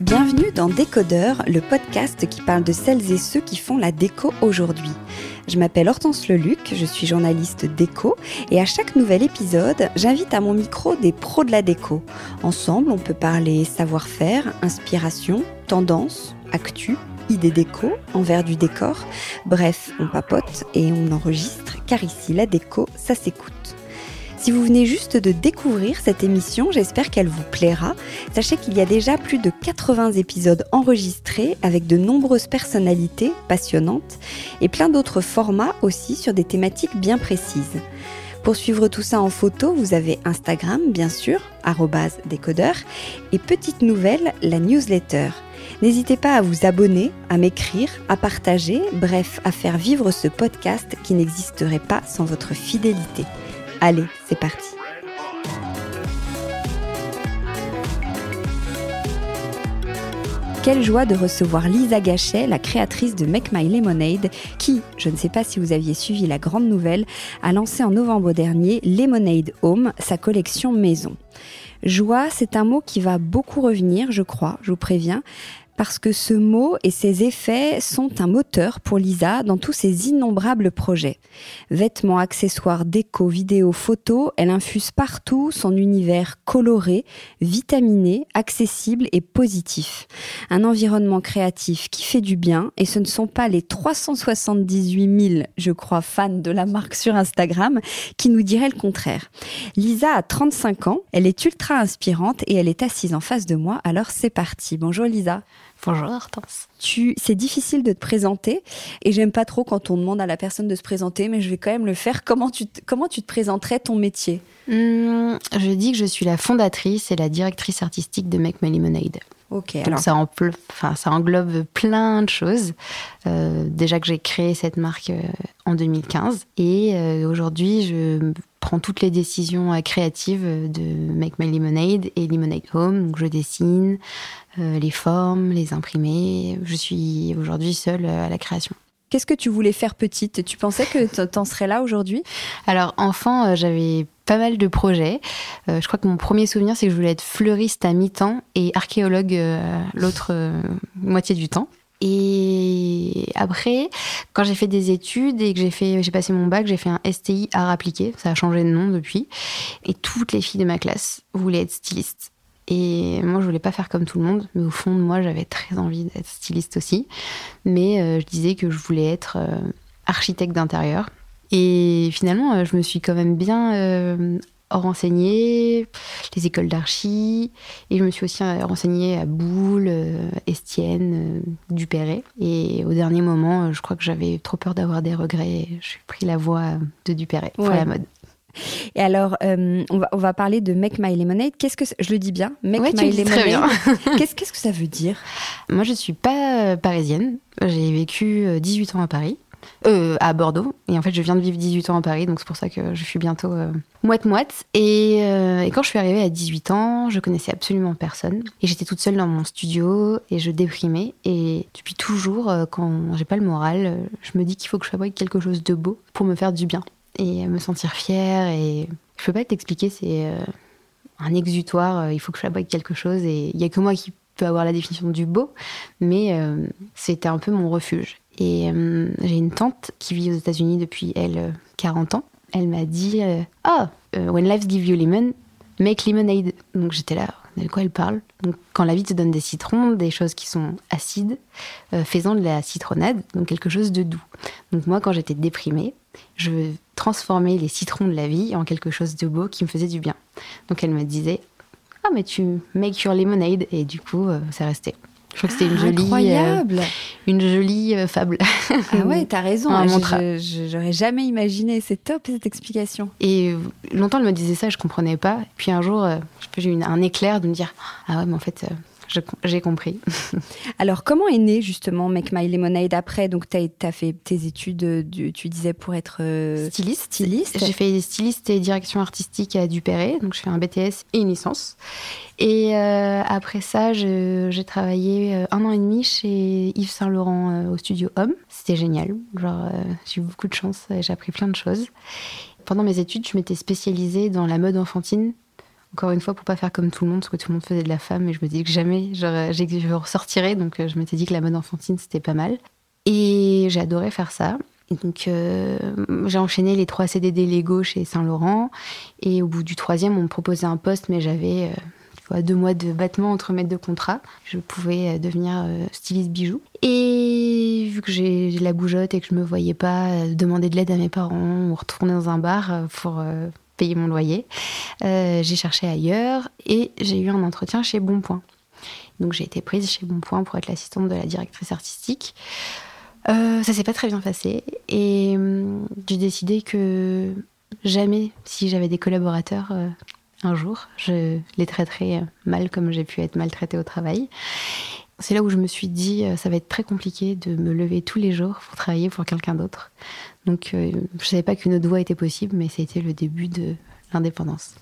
Bienvenue dans Décodeur, le podcast qui parle de celles et ceux qui font la déco aujourd'hui. Je m'appelle Hortense Leluc, je suis journaliste déco et à chaque nouvel épisode, j'invite à mon micro des pros de la déco. Ensemble, on peut parler savoir-faire, inspiration, tendance, actu, idées déco, envers du décor. Bref, on papote et on enregistre car ici la déco, ça s'écoute. Si vous venez juste de découvrir cette émission, j'espère qu'elle vous plaira. Sachez qu'il y a déjà plus de 80 épisodes enregistrés avec de nombreuses personnalités passionnantes et plein d'autres formats aussi sur des thématiques bien précises. Pour suivre tout ça en photo, vous avez Instagram, bien sûr, décodeur, et petite nouvelle, la newsletter. N'hésitez pas à vous abonner, à m'écrire, à partager, bref, à faire vivre ce podcast qui n'existerait pas sans votre fidélité. Allez, c'est parti. Quelle joie de recevoir Lisa Gachet, la créatrice de Make My Lemonade, qui, je ne sais pas si vous aviez suivi la grande nouvelle, a lancé en novembre dernier Lemonade Home, sa collection maison. Joie, c'est un mot qui va beaucoup revenir, je crois, je vous préviens, parce que ce mot et ses effets sont un moteur pour Lisa dans tous ses innombrables projets. Vêtements, accessoires, déco, vidéos, photos, elle infuse partout son univers coloré, vitaminé, accessible et positif. Un environnement créatif qui fait du bien et ce ne sont pas les 378 000, je crois, fans de la marque sur Instagram qui nous diraient le contraire. Lisa a 35 ans, elle est ultra inspirante et elle est assise en face de moi, alors c'est parti. Bonjour Lisa. Bonjour Hortense. Tu, c'est difficile de te présenter et j'aime pas trop quand on demande à la personne de se présenter, mais je vais quand même le faire. Comment tu, comment tu te présenterais ton métier? Hum, Je dis que je suis la fondatrice et la directrice artistique de Make My Lemonade. Ok. alors ça, enfin, ça englobe plein de choses. Euh, déjà que j'ai créé cette marque euh, en 2015 et euh, aujourd'hui je prends toutes les décisions créatives de Make My Lemonade et Lemonade Home. Donc je dessine, euh, les formes, les imprimer. Je suis aujourd'hui seule à la création. Qu'est-ce que tu voulais faire petite? Tu pensais que tu en serais là aujourd'hui? Alors, enfant, euh, j'avais pas mal de projets. Euh, je crois que mon premier souvenir, c'est que je voulais être fleuriste à mi-temps et archéologue l'autre moitié du temps. Et après, quand j'ai fait des études et que j'ai fait, j'ai passé mon bac, j'ai fait un STI art appliqué. Ça a changé de nom depuis. Et toutes les filles de ma classe voulaient être stylistes. Et moi, je voulais pas faire comme tout le monde, mais au fond de moi, j'avais très envie d'être styliste aussi. Mais euh, je disais que je voulais être euh, architecte d'intérieur. Et finalement, euh, je me suis quand même bien renseignée, les écoles d'archi, et je me suis aussi renseignée à Boulle, Estienne, Dupéré. Et au dernier moment, je crois que j'avais trop peur d'avoir des regrets. J'ai pris la voie de Dupéré pour la mode. Et alors, euh, on, va, on va parler de Make My Lemonade. Qu'est-ce que je le dis bien Make My Lemonade. Qu'est-ce qu'est-ce que ça veut dire? Moi, je suis pas euh, parisienne. J'ai vécu 18 euh, ans à Paris. Euh, à Bordeaux. Et en fait, je viens de vivre 18 ans à Paris, donc c'est pour ça que je suis bientôt moite-moite. Et, et, quand je suis arrivée à 18 ans, je connaissais absolument personne. Et j'étais toute seule dans mon studio et je déprimais. Et depuis toujours, quand j'ai pas le moral, je me dis qu'il faut que je fabrique quelque chose de beau pour me faire du bien et me sentir fière. Et je peux pas t'expliquer, c'est euh, un exutoire. Euh, il faut que je fabrique quelque chose et il y a que moi qui peux avoir la définition du beau, mais euh, c'était un peu mon refuge. Et j'ai une tante qui vit aux États-Unis depuis elle 40 ans. Elle m'a dit Ah, when life gives you lemon, make lemonade. Donc j'étais là, de quoi elle parle? Donc quand la vie te donne des citrons, des choses qui sont acides, faisant de la citronnade, donc quelque chose de doux. Donc moi, quand j'étais déprimée, je transformer les citrons de la vie en quelque chose de beau qui me faisait du bien. Donc elle me disait Ah, mais tu make your lemonade. Et du coup, euh, c'est resté. Je crois que c'était une, ah, jolie, euh, une jolie euh, fable. Ah ouais, t'as raison. J'aurais jamais imaginé. C'est top cette explication. Et longtemps, elle me disait ça, je comprenais pas. Puis un jour, j'ai eu un éclair de me dire Ah ouais, mais en fait, j'ai compris. Alors, comment est né justement Make My Lemonade après? Donc, tu as, fait tes études, tu disais, pour être euh, styliste. styliste. J'ai fait styliste et direction artistique à Dupéré. Donc, je fais un BTS et une licence. Et euh, après ça, j'ai travaillé euh, un an et demi chez Yves Saint Laurent au studio Homme. C'était génial. Genre, j'ai eu beaucoup de chance et j'ai appris plein de choses. Pendant mes études, je m'étais spécialisée dans la mode enfantine encore une fois pour pas faire comme tout le monde parce que tout le monde faisait de la femme et je me dis que jamais je ressortirais donc euh, je m'étais dit que la mode enfantine c'était pas mal. Et j'ai adoré faire ça. Donc euh, j'ai enchaîné les trois CDD Lego chez Saint Laurent et au bout du troisième on me proposait un poste mais j'avais euh, deux mois de battement entre mes deux contrats je pouvais devenir styliste bijoux et vu que j'ai la bougeotte et que je me voyais pas demander de l'aide à mes parents ou retourner dans un bar pour mon loyer. Euh, j'ai cherché ailleurs et j'ai eu un entretien chez Bonpoint. Donc j'ai été prise chez Bonpoint pour être l'assistante de la directrice artistique. Euh, ça s'est pas très bien passé et hum, j'ai décidé que jamais, si j'avais des collaborateurs euh, un jour, je les traiterais mal comme j'ai pu être maltraitée au travail. C'est là où je me suis dit, ça va être très compliqué de me lever tous les jours pour travailler pour quelqu'un d'autre. Donc, euh, je ne savais pas qu'une autre voie était possible, mais été le début de l'indépendance.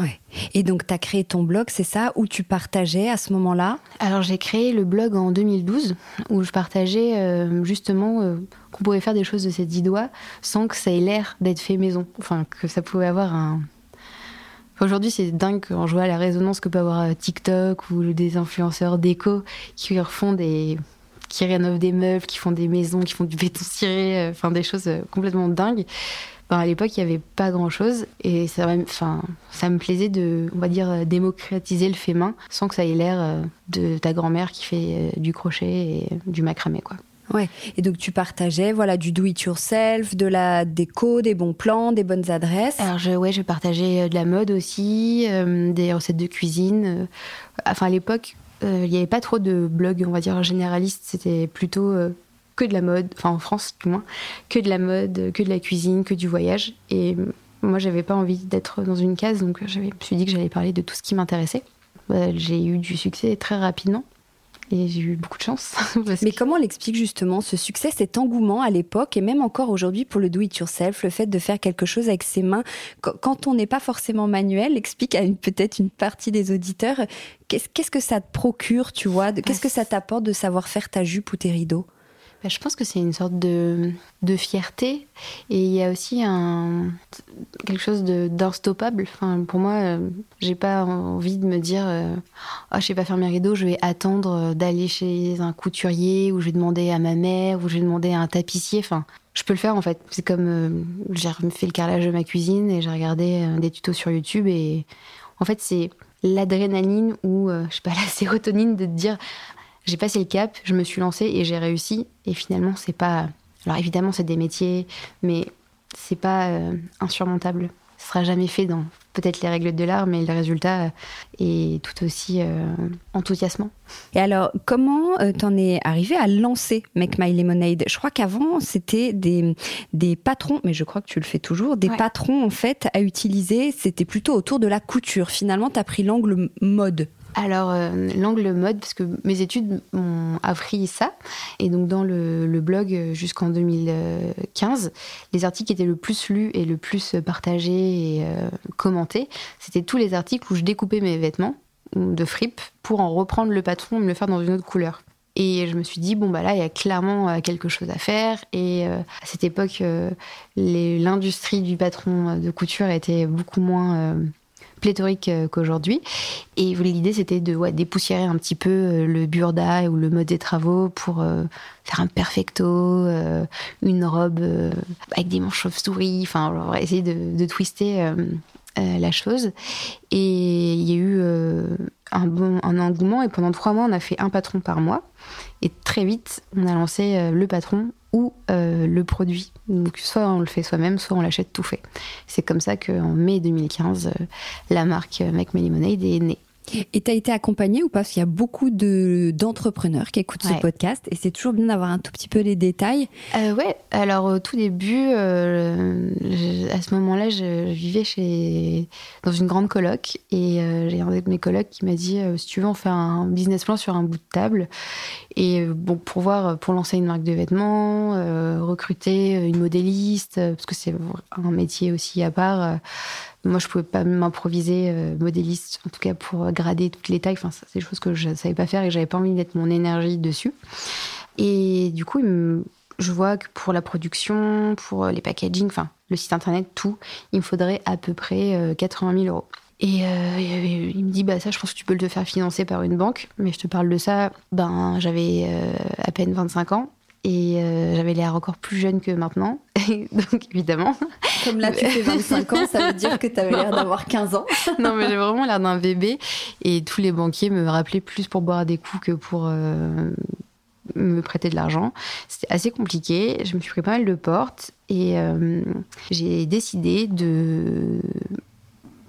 Ouais. Et donc, tu as créé ton blog, c'est ça, où tu partageais à ce moment-là? Alors, j'ai créé le blog en 2012, où je partageais euh, justement euh, qu'on pouvait faire des choses de ses dix doigts sans que ça ait l'air d'être fait maison. Enfin, que ça pouvait avoir un. Aujourd'hui, c'est dingue quand je vois la résonance que peut avoir TikTok ou des influenceurs déco qui refont des qui rénovent des meubles, qui font des maisons, qui font du béton ciré, euh, enfin des choses euh, complètement dingues. Ben, à l'époque, il n'y avait pas grand-chose et ça, enfin, ça me plaisait de, on va dire, euh, démocratiser le fait main sans que ça ait l'air de ta grand-mère qui fait du crochet et du macramé, quoi. Ouais. Et donc tu partageais voilà du do it yourself, de la déco, des bons plans, des bonnes adresses. Alors je ouais, je partageais de la mode aussi, des recettes de cuisine. Enfin à l'époque, euh, il n'y avait pas trop de blogs, on va dire, généralistes. C'était plutôt euh, que de la mode, enfin en France du moins, que de la mode, que de la cuisine, que du voyage. Et moi, j'avais pas envie d'être dans une case, donc je me suis dit que j'allais parler de tout ce qui m'intéressait. J'ai eu du succès très rapidement. Et j'ai eu beaucoup de chance. Mais comment l'explique justement ce succès, cet engouement à l'époque et même encore aujourd'hui pour le do it yourself, le fait de faire quelque chose avec ses mains? Quand on n'est pas forcément manuel, explique à peut-être une partie des auditeurs qu'est-ce que ça te procure, tu vois, qu'est-ce que ça t'apporte de savoir faire ta jupe ou tes rideaux? Je pense que c'est une sorte de, de, fierté et il y a aussi un, quelque chose d'instoppable. Enfin, pour moi, euh, j'ai pas envie de me dire euh, oh, je sais pas faire mes rideaux, je vais attendre d'aller chez un couturier ou je vais demander à ma mère ou je vais demander à un tapissier. Enfin, je peux le faire en fait. C'est comme euh, j'ai fait le carrelage de ma cuisine et j'ai regardé des tutos sur YouTube et en fait, c'est l'adrénaline ou je sais pas la sérotonine de te dire j'ai passé le cap, je me suis lancée et j'ai réussi. Et finalement, c'est pas. Alors évidemment, c'est des métiers, mais c'est pas euh, insurmontable. Ce sera jamais fait dans peut-être les règles de l'art, mais le résultat est tout aussi euh, enthousiasmant. Et alors, comment euh, t'en es arrivé à lancer Make My Lemonade? Je crois qu'avant, c'était des, des patrons, mais je crois que tu le fais toujours, des patrons en fait à utiliser. C'était plutôt autour de la couture. Finalement, tu as pris l'angle mode alors, euh, l'angle mode, parce que mes études m'ont appris ça. Et donc, dans le, blog euh, jusqu'en 2015, les articles qui étaient le plus lus et le plus partagés et euh, commentés, c'était tous les articles où je découpais mes vêtements de fripe pour en reprendre le patron et me le faire dans une autre couleur. Et je me suis dit, bon, bah là, il y a clairement quelque chose à faire. Et à cette époque, l'industrie du patron de couture était beaucoup moins pléthorique euh, qu'aujourd'hui. Et l'idée, c'était de dépoussiérer un petit peu euh, le burda ou le mode des travaux pour euh, faire un perfecto, une robe avec des manches chauve-souris, enfin, essayer de, de twister la chose. Et il y a eu un bon un engouement et pendant trois mois, on a fait un patron par mois. Et très vite, on a lancé le patron ou euh, le produit. Donc soit on le fait soi-même, soit on l'achète tout fait. C'est comme ça qu'en mai 2015, euh, la marque Make Me Lemonade est née. Et tu as été accompagnée ou pas Parce qu'il y a beaucoup de, d'entrepreneurs qui écoutent ce podcast et c'est toujours bien d'avoir un tout petit peu les détails. Euh, ouais, alors au tout début, euh, à ce moment-là, je, vivais chez, dans une grande coloc et euh, j'ai un de mes colocs qui m'a dit si tu veux, on fait un business plan sur un bout de table. Et bon, pour voir, pour lancer une marque de vêtements, recruter une modéliste, parce que c'est un métier aussi à part moi, je pouvais pas m'improviser euh, modéliste, en tout cas pour grader toutes les tailles. Enfin, c'est des choses que je savais pas faire et j'avais pas envie de mettre mon énergie dessus. Et du coup, je vois que pour la production, pour les packaging, enfin, le site internet, tout, il me faudrait à peu près 80 euh, 000 euros. Et euh, il me dit, bah ça, je pense que tu peux le faire financer par une banque. Mais je te parle de ça, ben, j'avais à peine 25 ans et euh, j'avais l'air encore plus jeune que maintenant. Donc évidemment. Comme là, tu fais 25 ans, ça veut dire que tu avais l'air d'avoir 15 ans. non, mais j'ai vraiment l'air d'un bébé. Et tous les banquiers me rappelaient plus pour boire des coups que pour euh, me prêter de l'argent. C'était assez compliqué. Je me suis pris pas mal de portes. Et euh, j'ai décidé de.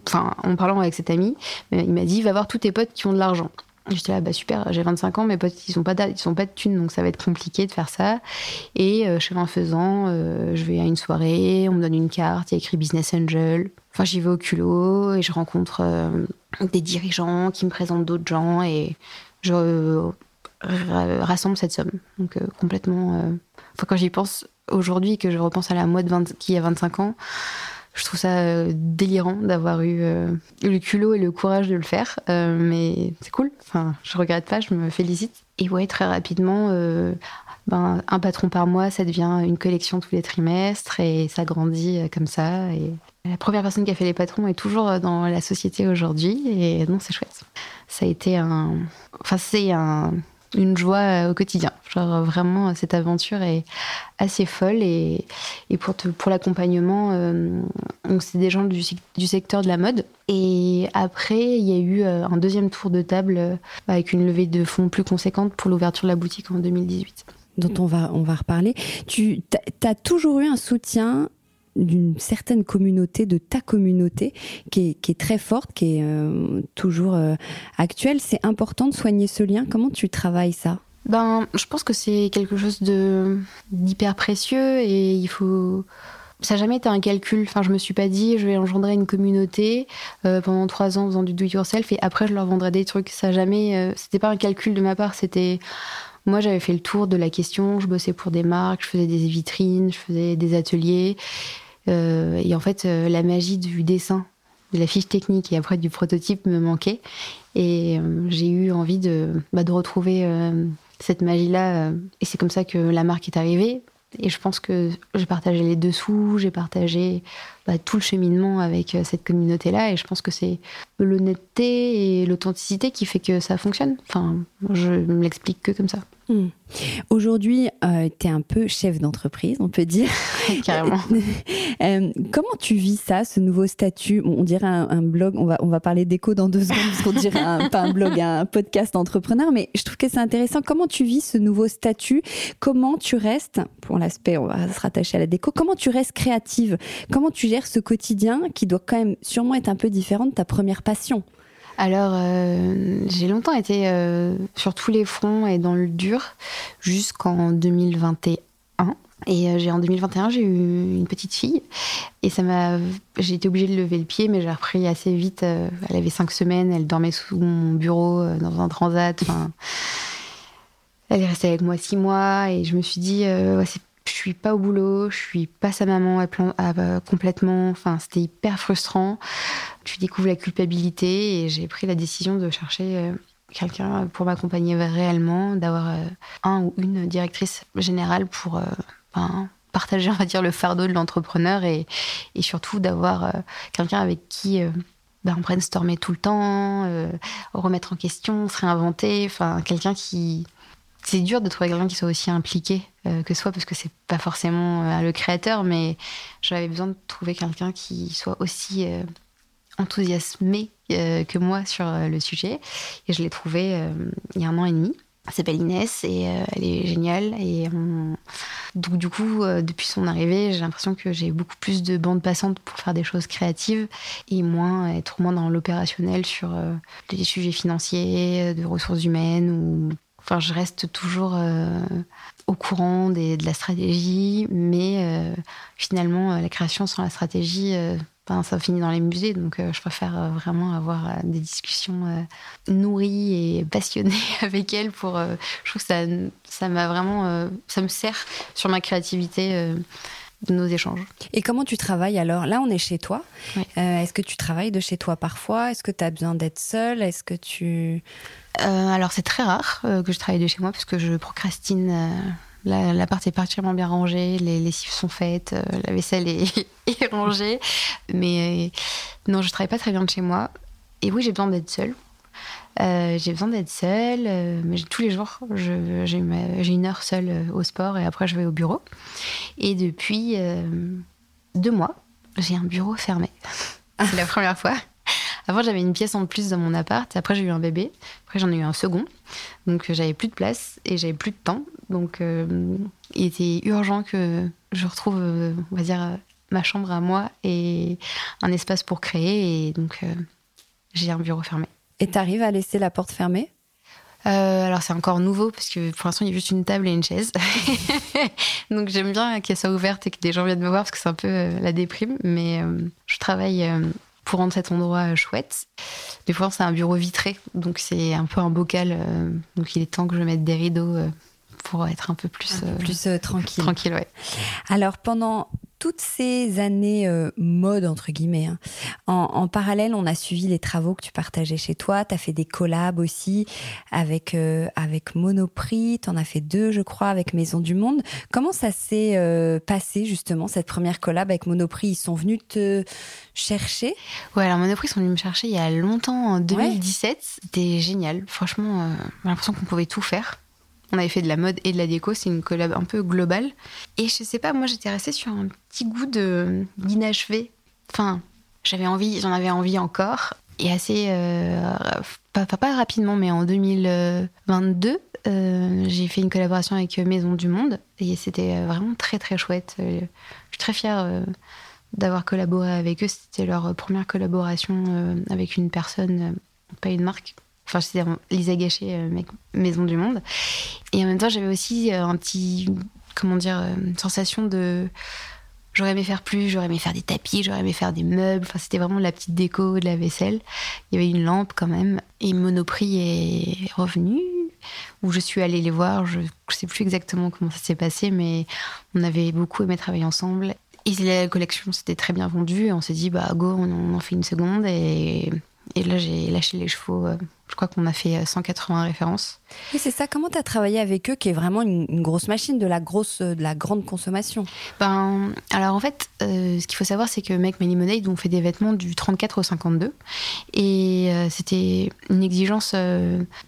Enfin, en parlant avec cet ami, il m'a dit va voir tous tes potes qui ont de l'argent. J'étais là, bah super, j'ai 25 ans, mes potes, ils sont pas, ils sont pas de thunes, donc ça va être compliqué de faire ça. Et euh, chemin faisant, euh, je vais à une soirée, on me donne une carte, il y a écrit Business Angel. Enfin, j'y vais au culot et je rencontre euh, des dirigeants qui me présentent d'autres gens et je rassemble cette somme. Donc complètement. Enfin, quand j'y pense aujourd'hui, que je repense à la moi de 20, qui a 25 ans, je trouve ça euh, délirant d'avoir eu euh, le culot et le courage de le faire. Euh, mais c'est cool. Enfin, je regrette pas, je me félicite. Et ouais, très rapidement, ben, un patron par mois, ça devient une collection tous les trimestres et ça grandit comme ça. Et la première personne qui a fait les patrons est toujours dans la société aujourd'hui. Et non, c'est chouette. Ça a été un. Enfin, c'est un une joie euh, au quotidien. Genre vraiment, cette aventure est assez folle et, et pour, pour l'accompagnement, euh, c'est des gens du, du, secteur de la mode. Et après, il y a eu euh, un deuxième tour de table avec une levée de fonds plus conséquente pour l'ouverture de la boutique en 2018 dont on va, on va reparler. Tu as toujours eu un soutien d'une certaine communauté, de ta communauté, qui est, qui est très forte, qui est euh, toujours euh, actuelle. C'est important de soigner ce lien. Comment tu travailles ça? Ben, je pense que c'est quelque chose d'hyper précieux et il faut. Ça n'a jamais été un calcul. Enfin, je me suis pas dit, je vais engendrer une communauté euh, pendant trois ans en faisant du do-it-yourself et après je leur vendrai des trucs. Ça jamais. c'était pas un calcul de ma part. C'était moi, j'avais fait le tour de la question. Je bossais pour des marques, je faisais des vitrines, je faisais des ateliers. Euh, et en fait, euh, la magie du dessin, de la fiche technique et après du prototype me manquait. Et euh, j'ai eu envie de, bah, retrouver cette magie-là. et c'est comme ça que la marque est arrivée. Et je pense que j'ai partagé les dessous, j'ai partagé bah, tout le cheminement avec cette communauté-là. Et je pense que c'est l'honnêteté et l'authenticité qui fait que ça fonctionne. Enfin, je me l'explique que comme ça. Hmm. Aujourd'hui, euh, tu es un peu chef d'entreprise, on peut dire. Carrément. Euh, comment tu vis ça, ce nouveau statut? On dirait un, blog, on va, on va parler d'écho dans deux secondes, parce qu'on dirait pas un blog, un podcast entrepreneur, mais je trouve que c'est intéressant. Comment tu vis ce nouveau statut? Comment tu restes, pour l'aspect, on va se rattacher à la déco, comment tu restes créative? Comment tu gères ce quotidien qui doit quand même sûrement être un peu différent de ta première passion? Alors, euh, j'ai longtemps été euh, sur tous les fronts et dans le dur jusqu'en 2021. Et euh, j'ai en 2021, j'ai eu une petite fille et ça m'a. J'ai été obligée de lever le pied, mais j'ai repris assez vite. elle avait cinq semaines, elle dormait sous mon bureau dans un transat. Elle est restée avec moi six mois et je me suis dit, ouais, je suis pas au boulot, je suis pas sa maman à, complètement. Enfin, c'était hyper frustrant tu découvres la culpabilité et j'ai pris la décision de chercher euh, quelqu'un pour m'accompagner réellement, d'avoir euh, un ou une directrice générale pour euh, partager, on va dire, le fardeau de l'entrepreneur et, et, surtout d'avoir quelqu'un avec qui ben, on brainstormer tout le temps, remettre en question, se réinventer, enfin quelqu'un qui c'est dur de trouver quelqu'un qui soit aussi impliqué que soi parce que c'est pas forcément le créateur mais j'avais besoin de trouver quelqu'un qui soit aussi euh, que moi sur euh, le sujet. Et je l'ai trouvé euh, il y a un an et demi. Elle s'appelle Inès et euh, elle est géniale. Et donc du coup, euh, depuis son arrivée, j'ai l'impression que j'ai beaucoup plus de bandes passantes pour faire des choses créatives et moins être moins dans l'opérationnel sur des sujets financiers, de ressources humaines ou Enfin, je reste toujours au courant de la stratégie, mais finalement, la création sans la stratégie, ça finit dans les musées, donc euh, je préfère euh, vraiment avoir euh, des discussions nourries et passionnées avec elle. Pour, je trouve que ça, ça m'a vraiment, ça me sert sur ma créativité de nos échanges. Et comment tu travailles alors? Là, on est chez toi. Est-ce que tu travailles de chez toi parfois? Est-ce que tu as besoin d'être seule? Est-ce que tu... alors, c'est très rare que je travaille de chez moi parce que je procrastine la, partie est particulièrement bien rangée, les lessives sont faites, euh, la vaisselle est, rangée. Mais euh, non, je travaille pas très bien de chez moi. Et oui, j'ai besoin d'être seule. Euh, j'ai besoin d'être seule, mais tous les jours, j'ai une heure seule au sport et après je vais au bureau. Et depuis deux mois, j'ai un bureau fermé. C'est la première fois. Avant, j'avais une pièce en plus dans mon appart. Après, j'ai eu un bébé. Après, j'en ai eu un second. Donc, j'avais plus de place et j'avais plus de temps. Donc, euh, il était urgent que je retrouve, euh, on va dire, ma chambre à moi et un espace pour créer. Et donc, euh, j'ai un bureau fermé. Et tu arrives à laisser la porte fermée? Alors c'est encore nouveau parce que pour l'instant il y a juste une table et une chaise. Donc j'aime bien qu'elle soit ouverte et que des gens viennent me voir parce que c'est un peu la déprime. Mais je travaille pour rendre cet endroit chouette. Des fois, c'est un bureau vitré, donc c'est un peu un bocal. Euh, donc il est temps que je mette des rideaux euh, pour être un peu plus, euh, plus tranquille. Tranquille, ouais. Alors pendant toutes ces années euh, mode, entre guillemets, hein, en, parallèle, on a suivi les travaux que tu partageais chez toi. Tu as fait des collabs aussi avec, euh, avec Monoprix. Tu en as fait deux, je crois, avec Maison du Monde. Comment ça s'est euh, passé, justement, cette première collab avec Monoprix? Ils sont venus te chercher? Ouais, alors Monoprix sont venus me chercher il y a longtemps, en 2017. C'était génial. Franchement, j'ai l'impression qu'on pouvait tout faire. On avait fait de la mode et de la déco, c'est une collab un peu globale. Et je sais pas, moi j'étais restée sur un petit goût de d'inachevé. Enfin, j'avais envie, j'en avais envie encore. Et assez, euh, pas, pas, rapidement, mais en 2022, euh, j'ai fait une collaboration avec Maison du Monde. Et c'était vraiment très très chouette. Euh, je suis très fière d'avoir collaboré avec eux. C'était leur première collaboration avec une personne, pas une marque. Enfin, c'était Lisa Gachet, euh, Maison du Monde. Et en même temps, j'avais aussi euh, un petit, comment dire, euh, sensation de. J'aurais aimé faire plus, j'aurais aimé faire des tapis, j'aurais aimé faire des meubles. Enfin, c'était vraiment la petite déco de la vaisselle. Il y avait une lampe quand même. Et Monoprix est revenu, où je suis allée les voir. Je ne sais plus exactement comment ça s'est passé, mais on avait beaucoup aimé travailler ensemble. Et la collection s'était très bien vendue. On s'est dit, bah, go, on en fait une seconde. Et là, j'ai lâché les chevaux je crois qu'on a fait 180 euh, références. Et c'est ça. Comment tu as travaillé avec eux, qui est vraiment une, grosse machine de la grosse, de la grande consommation? Ben, alors en fait, euh, ce qu'il faut savoir, c'est que Make Many Money, ont fait des vêtements du 34 au 52, et euh, c'était une exigence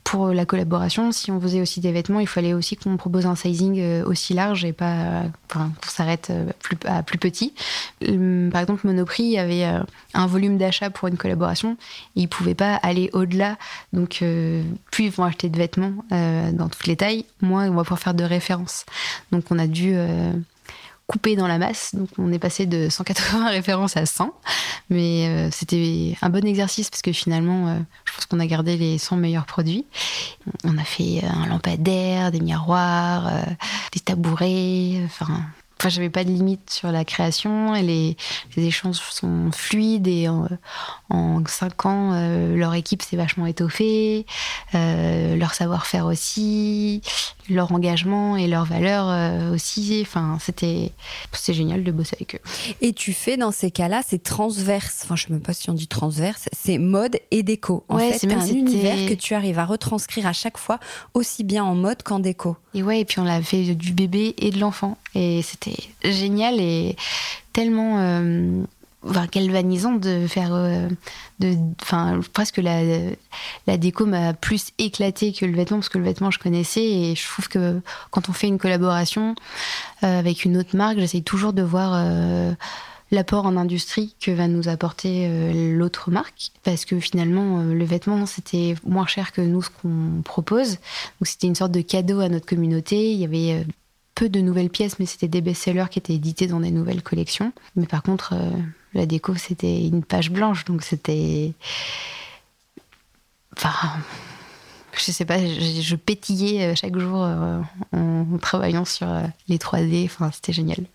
pour la collaboration. Si on faisait aussi des vêtements, il fallait aussi qu'on propose un sizing aussi large et pas, enfin, qu'on s'arrête plus, à plus petit. Par exemple, Monoprix avait un volume d'achat pour une collaboration, et ils pouvaient pas aller au-delà donc, euh, plus ils vont acheter de vêtements euh, dans toutes les tailles, moins on va pouvoir faire de références. Donc, on a dû euh, couper dans la masse. Donc, on est passé de 180 références à 100. Mais c'était un bon exercice parce que finalement, je pense qu'on a gardé les 100 meilleurs produits. On a fait un lampadaire, des miroirs, des tabourets, enfin Enfin, j'avais pas de limite sur la création et les, échanges sont fluides et en, cinq ans, euh, leur équipe s'est vachement étoffée, euh, leur savoir-faire aussi, leur engagement et leurs valeurs euh, aussi. Enfin, c'était c'est génial de bosser avec eux. Et tu fais dans ces cas-là, c'est transverse. Enfin, je sais même pas si on dit transverse. C'est mode et déco. En fait, c'est un univers que tu arrives à retranscrire à chaque fois, aussi bien en mode qu'en déco. Et ouais, et puis on l'a fait du bébé et de l'enfant, et c'était génial et tellement euh, galvanisant de faire euh, enfin presque la, la déco m'a plus éclaté que le vêtement parce que le vêtement je connaissais et je trouve que quand on fait une collaboration euh, avec une autre marque j'essaye toujours de voir l'apport en industrie que va nous apporter euh, l'autre marque, parce que finalement, euh, le vêtement, c'était moins cher que nous, ce qu'on propose. Donc c'était une sorte de cadeau à notre communauté. Il y avait peu de nouvelles pièces, mais c'était des best-sellers qui étaient édités dans des nouvelles collections. Mais par contre, la déco, c'était une page blanche, donc c'était... Enfin, je sais pas, je, pétillais chaque jour en, travaillant sur les 3D. Enfin, c'était génial.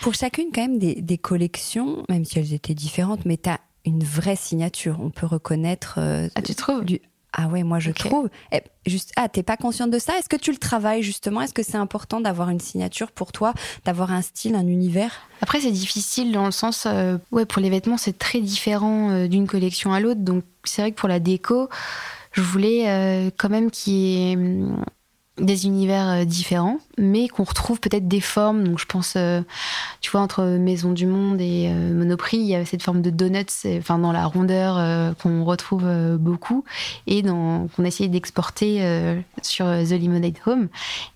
Pour chacune, quand même, des, collections, même si elles étaient différentes, mais tu as une vraie signature. On peut reconnaître. Euh, ah, tu trouves? du... Ah ouais, moi je trouve. Eh, juste, ah, t'es pas consciente de ça? Est-ce que tu le travailles justement? Est-ce que c'est important d'avoir une signature pour toi, d'avoir un style, un univers? Après, c'est difficile dans le sens, euh, ouais, pour les vêtements, c'est très différent euh, d'une collection à l'autre. Donc, c'est vrai que pour la déco, je voulais quand même qu'il y ait hum, des univers euh, différents, mais qu'on retrouve peut-être des formes. Donc je pense, euh, tu vois, entre Maison du Monde et euh, Monoprix, il y a cette forme de donuts, enfin dans la rondeur qu'on retrouve beaucoup et qu'on a d'exporter sur The Lemonade Home.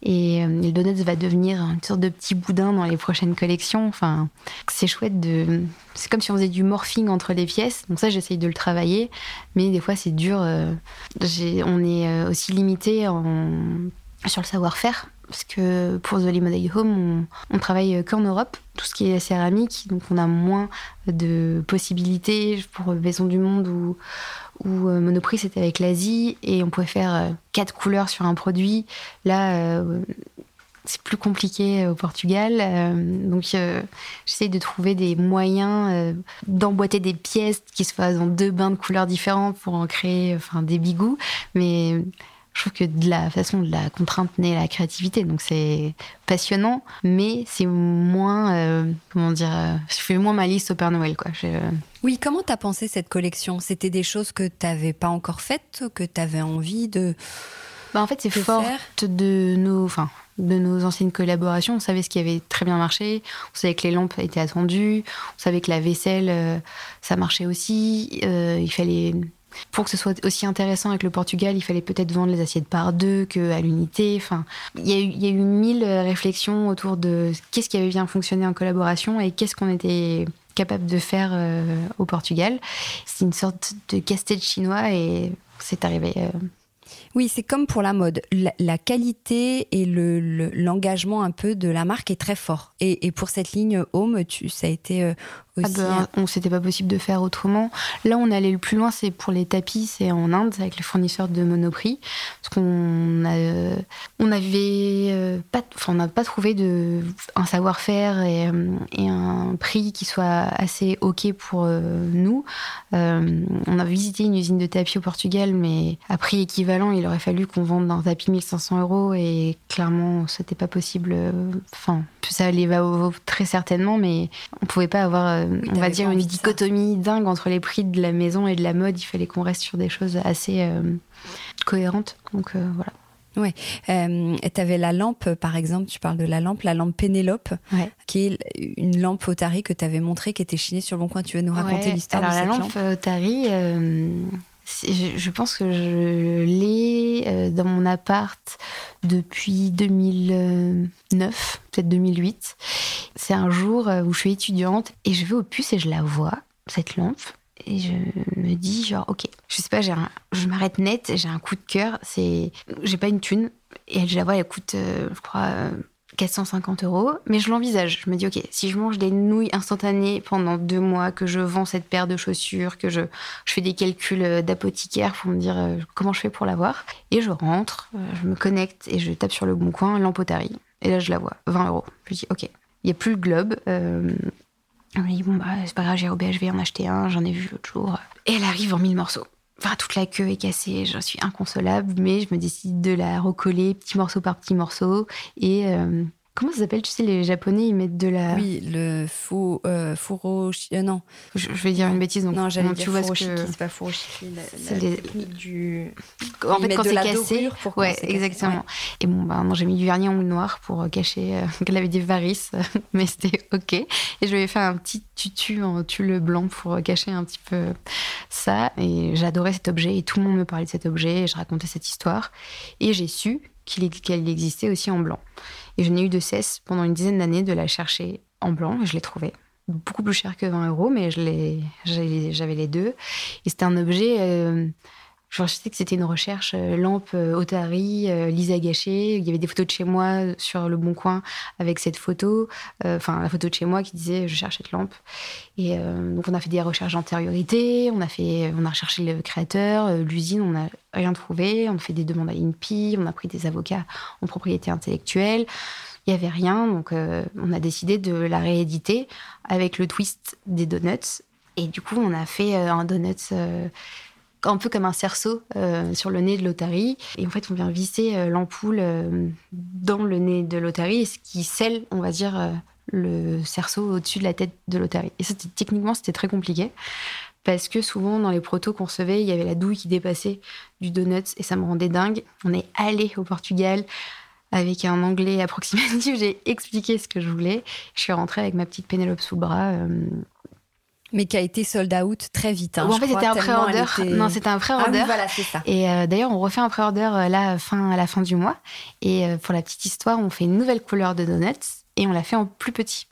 Et le donuts va devenir une sorte de petit boudin dans les prochaines collections. Enfin, c'est chouette de. C'est comme si on faisait du morphing entre les pièces. Donc ça, j'essaye de le travailler, mais des fois c'est dur. on est aussi limité en sur le savoir-faire parce que pour The Lemonade Home, on, travaille qu'en Europe, tout ce qui est céramique, donc on a moins de possibilités pour Maison du Monde ou, euh, Monoprix, c'était avec l'Asie, et on pouvait faire euh, quatre couleurs sur un produit. Là, euh, c'est plus compliqué au Portugal, donc j'essaie de trouver des moyens d'emboîter des pièces qui se fassent dans deux bains de couleurs différentes pour en créer enfin, des bigous, mais je trouve que de la façon de la contrainte naît la créativité. Donc c'est passionnant, mais c'est moins, euh, comment dire, euh, je fais moins ma liste au Père Noël, quoi. Euh, oui, comment t'as pensé cette collection? C'était des choses que t'avais pas encore faites, que t'avais envie de. Bah en fait, c'est forte de nos, enfin, de nos anciennes collaborations. On savait ce qui avait très bien marché. On savait que les lampes étaient attendues. On savait que la vaisselle, ça marchait aussi. il fallait pour que ce soit aussi intéressant avec le Portugal, il fallait peut-être vendre les assiettes par deux qu'à l'unité. Enfin, il y, a eu, mille réflexions autour de qu'est-ce qui avait bien fonctionné en collaboration et qu'est-ce qu'on était capable de faire euh, au Portugal. C'est une sorte de casse-tête chinois et c'est arrivé. Euh, oui, c'est comme pour la mode. La, qualité et l'engagement un peu de la marque est très fort. Et, pour cette ligne Home, tu, ça a été euh, ah ben, on c'était pas possible de faire autrement. Là, on est allé le plus loin, c'est pour les tapis, c'est en Inde avec les fournisseurs de Monoprix, parce qu'on euh, on avait euh, pas, on n'a pas trouvé de un savoir-faire et, euh, et, un prix qui soit assez ok pour nous. on a visité une usine de tapis au Portugal, mais à prix équivalent, il aurait fallu qu'on vende un tapis 1500 euros et clairement, c'était pas possible. Enfin, ça allait très certainement, mais on pouvait pas avoir on va dire, une dichotomie dingue entre les prix de la maison et de la mode. Il fallait qu'on reste sur des choses assez euh, cohérentes. Donc euh, voilà. Ouais. Euh, tu avais la lampe, par exemple, tu parles de la lampe, la lampe Pénélope, qui est une lampe Otari que tu avais montrée, qui était chinée sur le bon coin. Tu veux nous raconter l'histoire de cette lampe Alors la lampe? Otari, je, pense que je l'ai dans mon appart depuis 2009, peut-être 2008. C'est un jour euh, où je suis étudiante et je vais au puce et je la vois, cette lampe. Et je me dis, genre, ok, je sais pas, j'ai je m'arrête net, j'ai un coup de cœur, c'est, j'ai pas une thune. Et je la vois, elle coûte, euh, je crois, 450 euros, mais je l'envisage. Je me dis, ok, si je mange des nouilles instantanées pendant deux mois, que je vends cette paire de chaussures, que je, je fais des calculs euh, d'apothicaire pour me dire comment je fais pour l'avoir, et je rentre, je me connecte et je tape sur le bon coin, lampoterie. Et là, je la vois, 20 euros. Je dis, ok, il n'y a plus le globe. Euh, on me dit, bon, bah, c'est pas grave, j'ai au BHV en acheter un, j'en ai vu l'autre jour. Et elle arrive en mille morceaux. Enfin, toute la queue est cassée, je suis inconsolable, mais je me décide de la recoller petit morceau par petit morceau. Et euh, Comment ça s'appelle Tu sais, les Japonais, ils mettent de la. Oui, le fou, euh, euh non. Je, vais dire une bêtise. Donc, non, j'allais dire tu vois furoshiki, que... c'est pas furoshiki. C'est les... du. En fait, quand c'est cassé. ouais, exactement. Et bon, bah, non, j'ai mis du vernis en moule noir pour euh, cacher euh, qu'elle avait des varices, mais c'était ok. Et je lui ai fait un petit tutu en tulle blanc pour cacher un petit peu ça. Et j'adorais cet objet et tout le monde me parlait de cet objet et je racontais cette histoire. Et j'ai su qu'elle existait aussi en blanc. Et je n'ai eu de cesse pendant une dizaine d'années de la chercher en blanc et je l'ai trouvée. beaucoup plus cher que 20 euros, mais j'avais les deux. Et c'était un objet. Euh, je sais que c'était une recherche euh, lampe euh, Otari, euh, Lisa Gachet. Il y avait des photos de chez moi sur le Bon Coin avec cette photo, enfin la photo de chez moi qui disait je cherche cette lampe. Et donc on a fait des recherches d'antériorité, on a fait, on a recherché le créateur, l'usine, on n'a rien trouvé. On a fait des demandes à l'INPI, on a pris des avocats en propriété intellectuelle. Il y avait rien, donc on a décidé de la rééditer avec le twist des donuts. Et du coup, on a fait un donut un peu comme un cerceau euh, sur le nez de l'Otari. Et en fait, on vient visser euh, l'ampoule euh, dans le nez de l'Otari, ce qui scelle, on va dire, le cerceau au-dessus de la tête de l'Otari. Et ça, techniquement, c'était très compliqué. Parce que souvent, dans les protos qu'on recevait, il y avait la douille qui dépassait du donut et ça me rendait dingue. On est allé au Portugal avec un anglais approximatif. J'ai expliqué ce que je voulais. Je suis rentrée avec ma petite Pénélope sous bras. Mais qui a été sold out très vite. Hein, en fait, c'était un pré-order. Non, c'était un pré-order. Ah voilà, c'est ça. Et euh, d'ailleurs, on refait un pré-order euh, là, fin, à la fin du mois. Et euh, pour la petite histoire, on fait une nouvelle couleur de donuts et on l'a fait en plus petit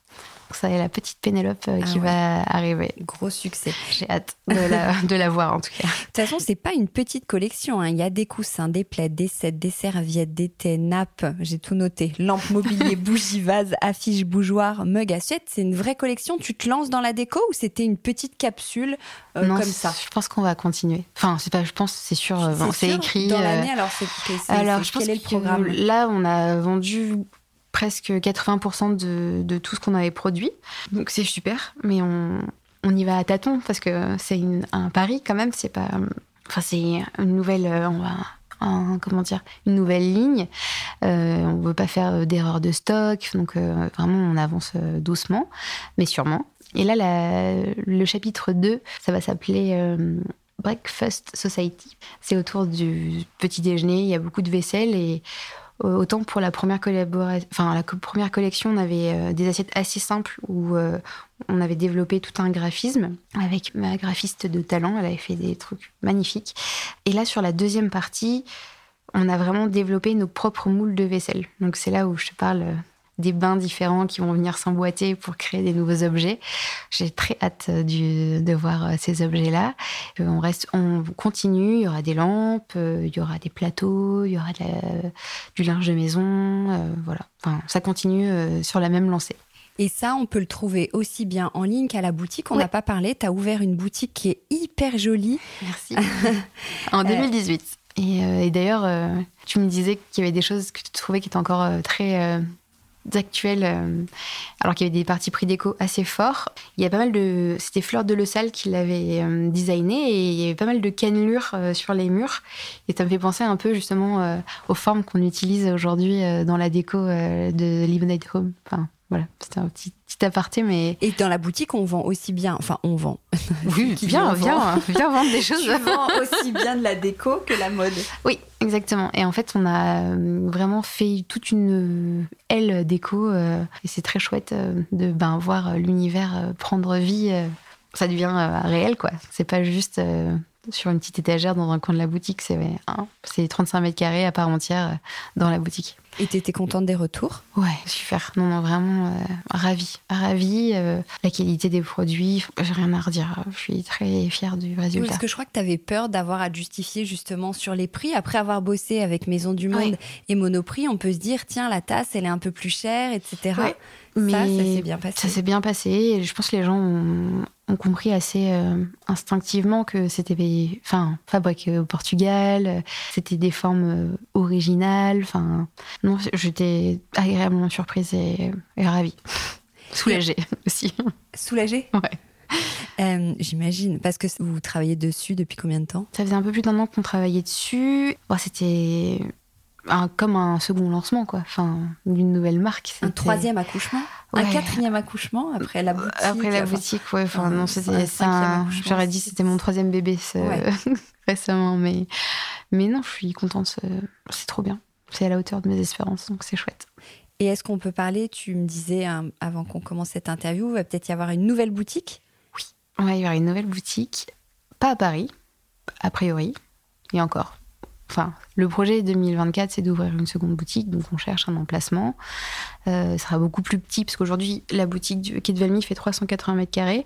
ça est la petite Pénélope euh, ah qui va arriver. Gros succès. J'ai hâte de la, voir en tout cas. De toute façon, c'est pas une petite collection. Hein. Il y a des coussins, des plaids, des sets, des serviettes, des thés, nappes. J'ai tout noté. Lampe mobilier, bougies, vases, affiches, bougeoirs, mug, assiette. C'est une vraie collection. Tu te lances dans la déco ou c'était une petite capsule euh, comme ça? Je pense qu'on va continuer. Enfin, c'est pas. Je pense, c'est sûr. C'est écrit dans l'année. Alors, c'est. Alors, je pense quel est le programme? Là, on a vendu presque 80% de, tout ce qu'on avait produit. Donc c'est super, mais on, y va à tâtons parce que c'est un pari quand même. C'est pas, enfin c'est une nouvelle, euh, on va, comment dire, une nouvelle ligne. Euh, on veut pas faire d'erreur de stock, donc euh, vraiment on avance doucement, mais sûrement. Et là, le chapitre 2, ça va s'appeler Breakfast Society. C'est autour du petit déjeuner. Il y a beaucoup de vaisselle et autant pour la première collection, on avait euh, des assiettes assez simples où euh, on avait développé tout un graphisme avec ma graphiste de talent. Elle avait fait des trucs magnifiques. Et là, sur la deuxième partie, on a vraiment développé nos propres moules de vaisselle. Donc c'est là où je te parle des bains différents qui vont venir s'emboîter pour créer des nouveaux objets. J'ai très hâte euh, du, de voir euh, ces objets-là. Euh, on reste, on continue. Il y aura des lampes, il y aura des plateaux, il y aura du linge de maison. voilà. Enfin, ça continue sur la même lancée. Et ça, on peut le trouver aussi bien en ligne qu'à la boutique. On n'a pas parlé. Tu as ouvert une boutique qui est hyper jolie. Merci. en 2018. Et, et d'ailleurs, tu me disais qu'il y avait des choses que tu trouvais qui étaient encore très actuels, euh, alors qu'il y avait des parties prix déco assez forts. Il y a pas mal de. C'était Fleur de Le Salle qui l'avait euh, designé et il y avait pas mal de cannelures euh, sur les murs. Et ça me fait penser un peu justement aux formes qu'on utilise aujourd'hui dans la déco de Live Night Home. Voilà, c'était un petit, petit aparté, mais. Et dans la boutique, on vend aussi bien. Enfin, on vend. Oui, bien, bien, bien vendre des choses. On vend aussi bien de la déco que la mode. Oui, exactement. Et en fait, on a euh, vraiment fait toute une euh, aile déco. Euh, et c'est très chouette de ben, voir l'univers prendre vie. Ça devient réel, quoi. C'est pas juste sur une petite étagère dans un coin de la boutique. C'est hein, 35 mètres carrés à part entière dans la boutique. Et tu étais contente des retours? Ouais, super. Non, non, vraiment euh, ravie. Ravie. Euh, la qualité des produits, j'ai rien à redire. Je suis très fière du résultat. parce que je crois que tu avais peur d'avoir à justifier justement sur les prix. Après avoir bossé avec Maison du Monde et Monoprix, on peut se dire, tiens, la tasse, elle est un peu plus chère, etc. Mais ça, ça s'est bien passé. Ça s'est bien passé. Et je pense que les gens ont, ont compris assez euh, instinctivement que c'était enfin fabriqué au Portugal, c'était des formes euh, originales, enfin non, j'étais agréablement surprise et, ravie. Soulagée aussi. Soulagée Ouais. Euh, j'imagine, parce que vous travaillez dessus depuis combien de temps? Ça faisait un peu plus d'un an qu'on travaillait dessus. Bon, c'était comme un second lancement, quoi. Enfin, d'une nouvelle marque. Un troisième accouchement? Un quatrième accouchement après la boutique Après la boutique, ouais. Enfin, non, c'était ça. J'aurais dit c'était mon troisième bébé récemment, mais, mais non, je suis contente. C'est trop bien. C'est à la hauteur de mes espérances, donc c'est chouette. Et est-ce qu'on peut parler Tu me disais hein, avant qu'on commence cette interview, il va peut-être y avoir une nouvelle boutique? Oui, il va y avoir une nouvelle boutique. Pas à Paris, a priori, et encore Enfin, le projet 2024, c'est d'ouvrir une seconde boutique, donc on cherche un emplacement. Euh, ce sera beaucoup plus petit, parce qu'aujourd'hui, la boutique du Quai de Valmy fait 380 mètres carrés.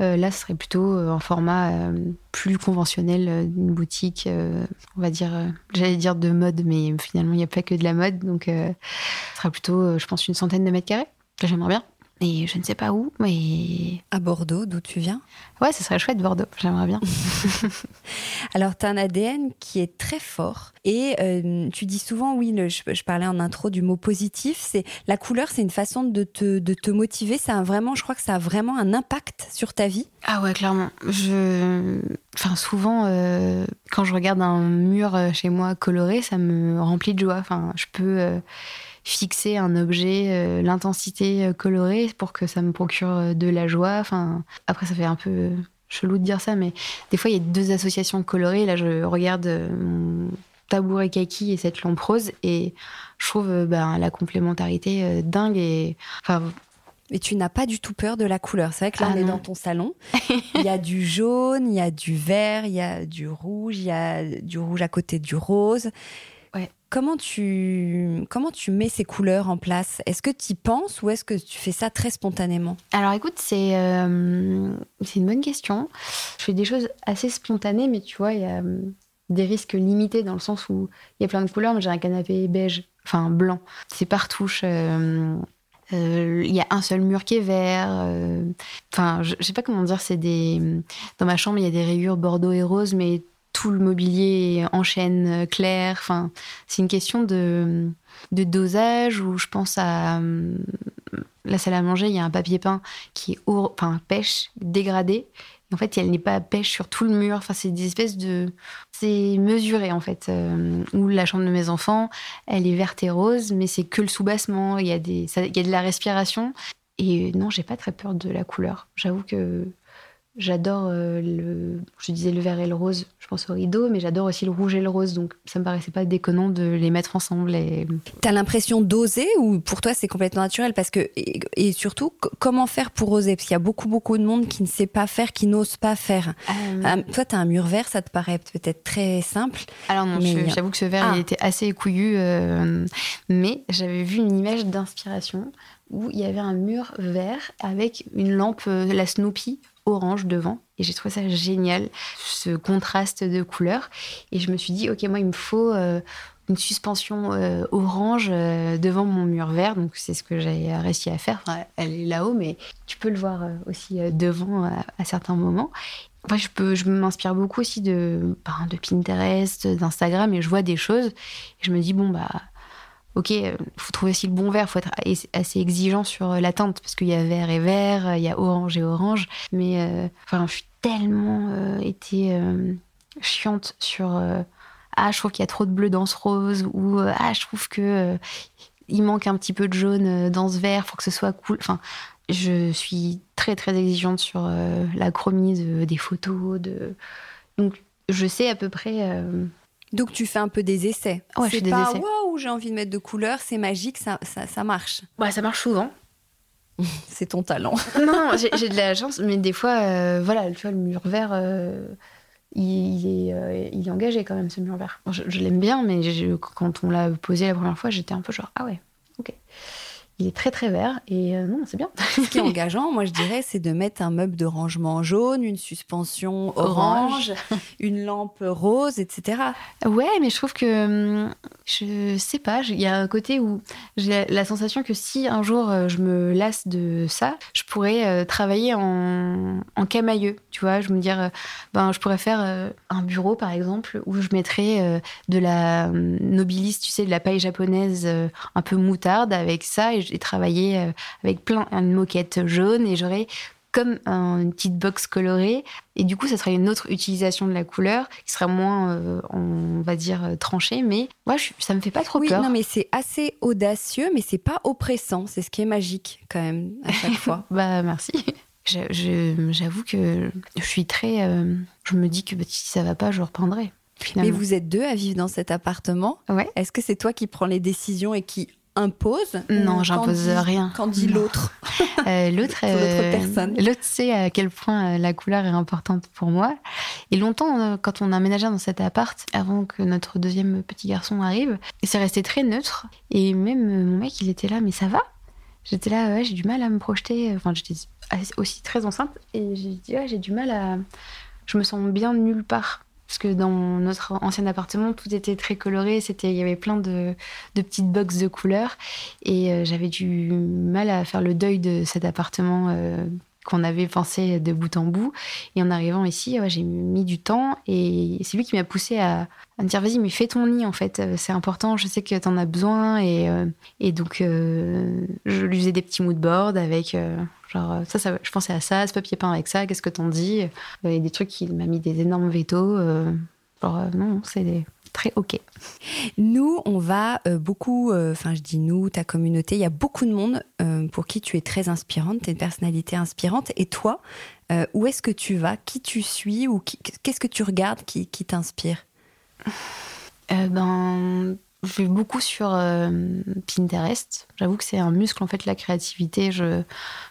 Euh, là, ce serait plutôt un format plus conventionnel d'une boutique, on va dire, j'allais dire de mode, mais finalement, il n'y a pas que de la mode, donc ce sera plutôt, je pense, une centaine de mètres carrés. J'aimerais bien. Et je ne sais pas où, mais. À Bordeaux, d'où tu viens? Ouais, ce serait chouette, Bordeaux, j'aimerais bien. Alors, tu as un ADN qui est très fort. Et euh, tu dis souvent, oui, je, parlais en intro du mot positif, c'est la couleur, c'est une façon de te, de te motiver. Ça a vraiment, je crois que ça a vraiment un impact sur ta vie? Ah ouais, clairement. Je... Enfin, souvent, euh, quand je regarde un mur euh, chez moi coloré, ça me remplit de joie. Enfin, je peux fixer un objet, euh, l'intensité euh, colorée pour que ça me procure euh, de la joie. Enfin, après, ça fait un peu chelou de dire ça, mais des fois, il y a deux associations colorées. Là, je regarde mon tabouret kaki et cette lampe rose et je trouve ben, la complémentarité dingue et enfin mais tu n'as pas du tout peur de la couleur. C'est vrai que là, on ah est dans ton salon. il y a du jaune, il y a du vert, il y a du rouge, il y a du rouge à côté du rose. Comment tu, comment tu mets ces couleurs en place? Est-ce que tu y penses ou est-ce que tu fais ça très spontanément? Alors écoute, c'est euh, c'est une bonne question. Je fais des choses assez spontanées, mais tu vois, il y a euh, des risques limités dans le sens où il y a plein de couleurs. mais j'ai un canapé beige, enfin blanc. C'est par touche. Euh, il y a un seul mur qui est vert. Enfin, je, je, sais pas comment dire. C'est des dans ma chambre, il y a des rayures bordeaux et rose, mais tout le mobilier en chaîne euh, claire. Enfin, c'est une question de, de dosage où je pense à euh, la salle à manger, il y a un papier peint qui est enfin, pêche dégradé. en fait, elle n'est pas pêche sur tout le mur. Enfin, c'est des espèces de, c'est mesuré en fait. Euh, ou la chambre de mes enfants, elle est verte et rose, mais c'est que le soubassement. Il y a des, il y a de la respiration. Et non, j'ai pas très peur de la couleur. J'avoue que J'adore euh, le, je disais le vert et le rose, je pense au rideau, mais j'adore aussi le rouge et le rose, donc ça me paraissait pas déconnant de les mettre ensemble. Et... T'as l'impression d'oser ou pour toi c'est complètement naturel? Parce que et, surtout comment faire pour oser? Parce qu'il y a beaucoup beaucoup de monde qui ne sait pas faire, qui n'ose pas faire. Euh... Euh, toi t'as un mur vert, ça te paraît peut-être très simple. Alors non, j'avoue que ce vert il ah. était assez écouillu, euh, mais j'avais vu une image d'inspiration où il y avait un mur vert avec une lampe, la Snoopy, orange devant. Et j'ai trouvé ça génial, ce contraste de couleurs. Et je me suis dit, ok, moi, il me faut euh, une suspension euh, orange euh, devant mon mur vert. Donc, c'est ce que j'ai réussi à faire. elle est là-haut, mais tu peux le voir aussi devant à, certains moments. Enfin, je, peux, je m'inspire beaucoup aussi de, ben, de Pinterest, d'Instagram, et je vois des choses. Et je me dis, bon, bah ok, il faut trouver aussi le bon vert, il faut être assez exigeant sur euh, la teinte, parce qu'il y a vert et vert, il y a orange et orange. Mais euh, enfin, je suis tellement euh, été chiante sur ah, je trouve qu'il y a trop de bleu dans ce rose, ou ah, je trouve que il manque un petit peu de jaune dans ce vert, faut que ce soit cool. Enfin, je suis très très exigeante sur la chromie des photos. Donc, je sais à peu près. Donc tu fais un peu des essais. Ouais, je fais des essais j'ai envie de mettre de couleurs, c'est magique, ça, ça, marche. Ouais, ça marche souvent. c'est ton talent. non, j'ai de la chance, mais des fois, euh, voilà, tu vois, le mur vert, euh, il, est, euh, il est engagé quand même, ce mur vert. Je, je l'aime bien, mais quand on l'a posé la première fois, j'étais un peu genre, ah ouais, il est très très vert et euh, non, c'est bien. Ce qui est engageant, moi je dirais, c'est de mettre un meuble de rangement jaune, une suspension orange, une lampe rose, etc. Ouais, mais je trouve que hum, je sais pas, il y a un côté où j'ai la sensation que si un jour euh, je me lasse de ça, je pourrais euh, travailler en, en camailleux, tu vois, je me dire, ben je pourrais faire un bureau par exemple où je mettrais de la nobilis, tu sais, de la paille japonaise un peu moutarde avec ça et j'ai travaillé euh, avec plein une moquette jaune et j'aurais comme une petite box colorée. Et du coup, ça serait une autre utilisation de la couleur qui serait moins, euh, on va dire, euh, tranchée. Mais moi, ça me fait pas trop oui, peur. Non, mais c'est assez audacieux, mais c'est pas oppressant. C'est ce qui est magique quand même à chaque fois. bah merci. J'avoue que je suis très. je me dis que bah, si ça va pas, je reprendrai. Mais vous êtes deux à vivre dans cet appartement. Ouais. Est-ce que c'est toi qui prends les décisions et qui imposes Non, j'impose rien. Qu'en dit Non. l'autre Euh, l'autre, personne. l'autre sait à quel point euh, la couleur est importante pour moi. Et longtemps, euh, quand on a emménagé dans cet appart, avant que notre deuxième petit garçon arrive, c'est resté très neutre. Et même euh, mon mec, il était là, mais ça va? J'étais là, ouais, j'ai du mal à me projeter. Enfin, j'étais aussi très enceinte et j'ai dit, ouais, j'ai du mal à. Je me sens bien nulle part. Parce que dans notre ancien appartement, tout était très coloré. C'était, il y avait plein de, petites boxes de couleurs. Et euh, j'avais du mal à faire le deuil de cet appartement euh, qu'on avait pensé de bout en bout. Et en arrivant ici, j'ai mis du temps. Et c'est lui qui m'a poussé à, me dire vas-y, mais fais ton lit en fait. Euh, C'est important, je sais que t'en as besoin. Et, et donc, je lui faisais des petits moodboards avec. Genre, euh, ça, ça, je pensais à ça, ce papier peint avec ça, qu'est-ce que t'en dis? Euh, Et des trucs qui m'a mis des énormes vétos. euh, genre, euh, non, c'est des- très ok. Nous, on va euh, beaucoup, euh, enfin je dis nous, ta communauté, il y a beaucoup de monde euh, pour qui tu es très inspirante, tu es une personnalité inspirante. Et toi, où est-ce que tu vas? Qui tu suis? Ou qu'est-ce que tu regardes qui, qui t'inspire? Ben, je vais beaucoup sur euh, Pinterest. J'avoue que c'est un muscle, en fait, la créativité. Je,